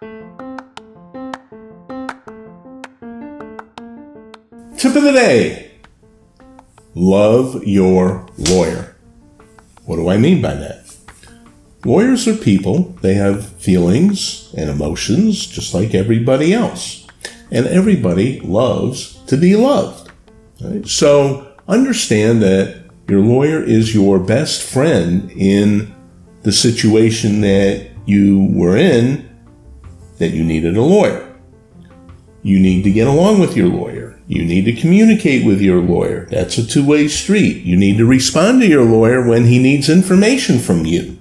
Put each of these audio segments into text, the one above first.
Tip of the day Love your lawyer. What do I mean by that? Lawyers are people, they have feelings and emotions just like everybody else. And everybody loves to be loved. Right? So understand that your lawyer is your best friend in the situation that you were in that you needed a lawyer. You need to get along with your lawyer. You need to communicate with your lawyer. That's a two way street. You need to respond to your lawyer when he needs information from you.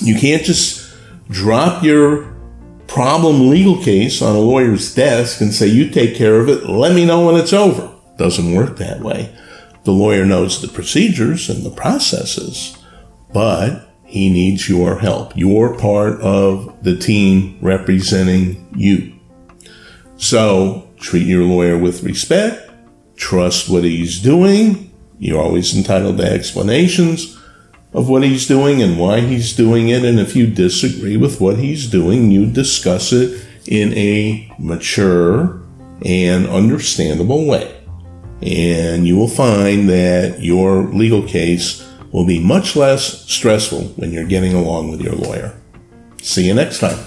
You can't just drop your problem legal case on a lawyer's desk and say, you take care of it. Let me know when it's over. Doesn't work that way. The lawyer knows the procedures and the processes, but he needs your help. You're part of the team representing you. So treat your lawyer with respect, trust what he's doing. You're always entitled to explanations of what he's doing and why he's doing it. And if you disagree with what he's doing, you discuss it in a mature and understandable way. And you will find that your legal case will be much less stressful when you're getting along with your lawyer. See you next time.